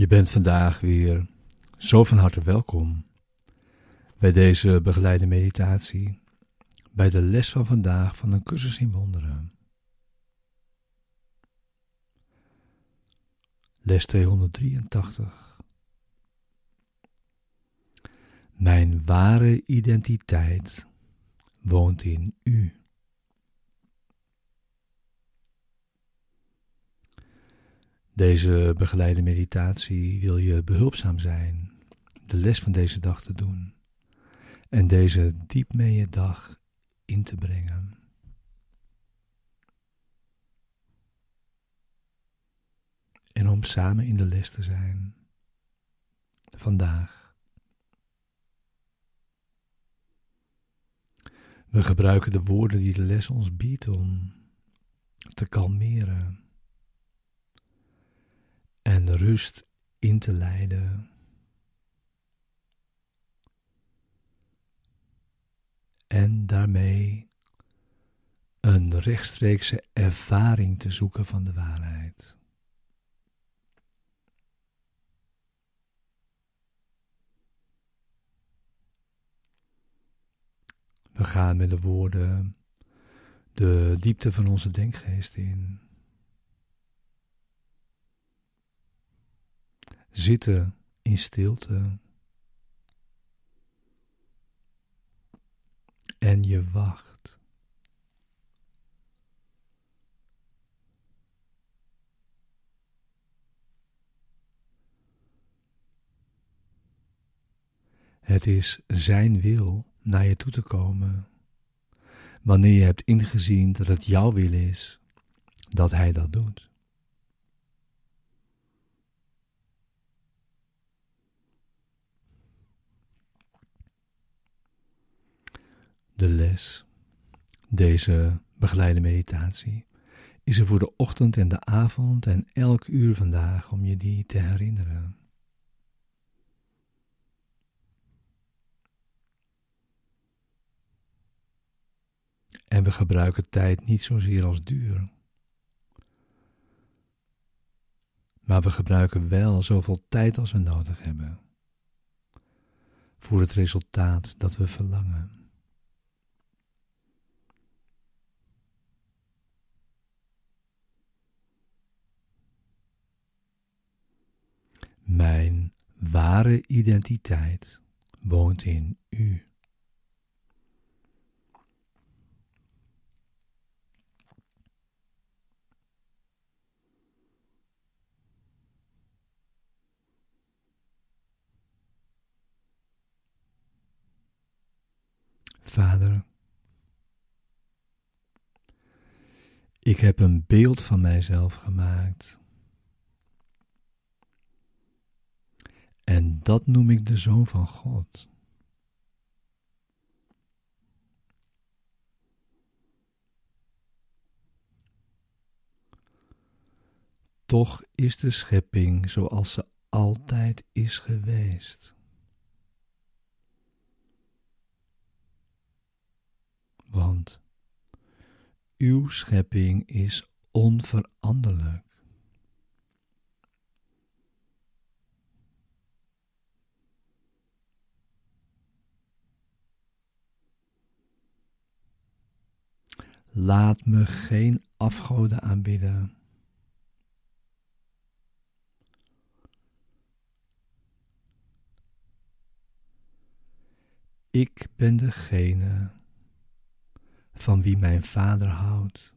Je bent vandaag weer zo van harte welkom bij deze begeleide meditatie, bij de les van vandaag van een cursus in wonderen. Les 283. Mijn ware identiteit woont in u. Deze begeleide meditatie wil je behulpzaam zijn de les van deze dag te doen en deze diep mee je dag in te brengen. En om samen in de les te zijn vandaag. We gebruiken de woorden die de les ons biedt om te kalmeren en rust in te leiden. En daarmee een rechtstreekse ervaring te zoeken van de waarheid. We gaan met de woorden de diepte van onze denkgeest in. Zitten in stilte. En je wacht. Het is Zijn wil naar je toe te komen. Wanneer je hebt ingezien dat het jouw wil is, dat Hij dat doet. De les, deze begeleide meditatie, is er voor de ochtend en de avond en elk uur vandaag om je die te herinneren. En we gebruiken tijd niet zozeer als duur. Maar we gebruiken wel zoveel tijd als we nodig hebben. Voor het resultaat dat we verlangen. Mijn ware identiteit woont in u. Vader, ik heb een beeld van mijzelf gemaakt. En dat noem ik de Zoon van God. Toch is de schepping zoals ze altijd is geweest. Want uw schepping is onveranderlijk. Laat me geen afgoden aanbidden. Ik ben degene van wie mijn vader houdt.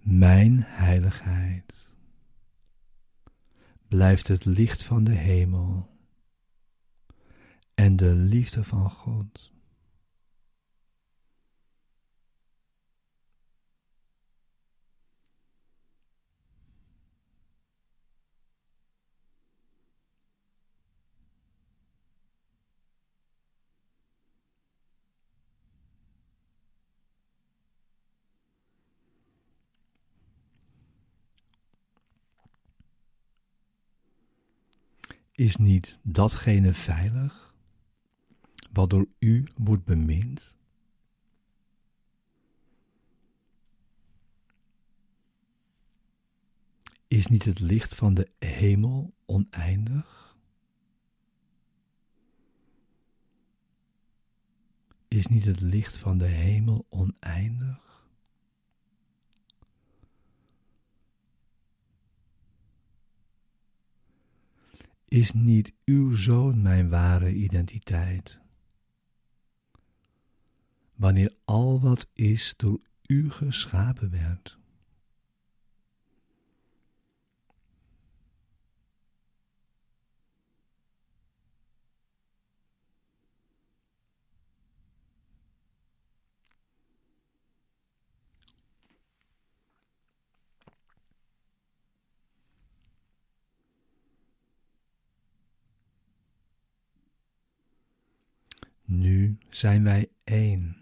Mijn heiligheid blijft het licht van de hemel en de liefde van God. Is niet datgene veilig wat door u wordt bemind? Is niet het licht van de hemel oneindig? Is niet het licht van de hemel oneindig? Is niet uw zoon mijn ware identiteit? Wanneer al wat is door u geschapen werd. Nu zijn wij één.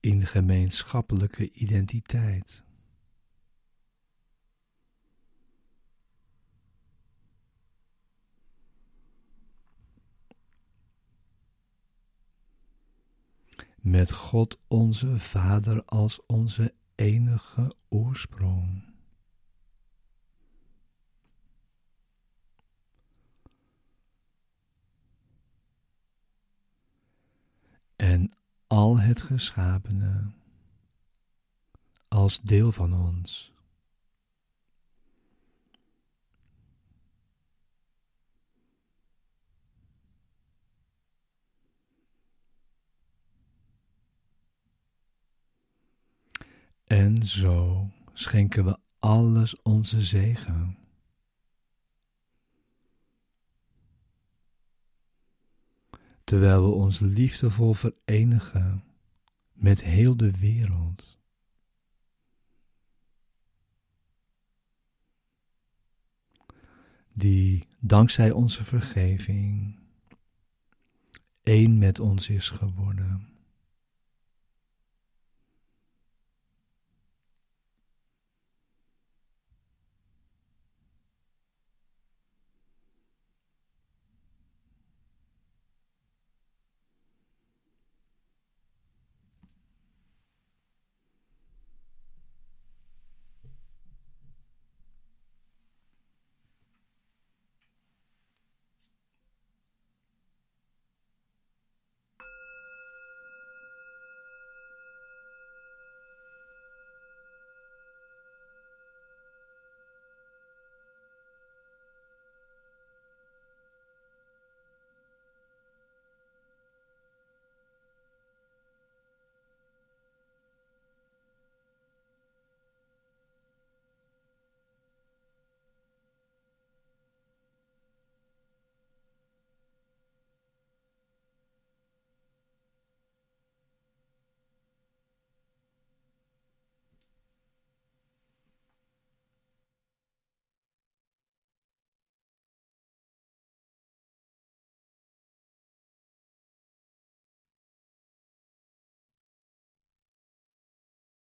In gemeenschappelijke identiteit. Met God onze Vader als onze enige oorsprong. En al het geschapene als deel van ons. En zo schenken we alles onze zegen. Terwijl we ons liefdevol verenigen met heel de wereld. Die dankzij onze vergeving één met ons is geworden.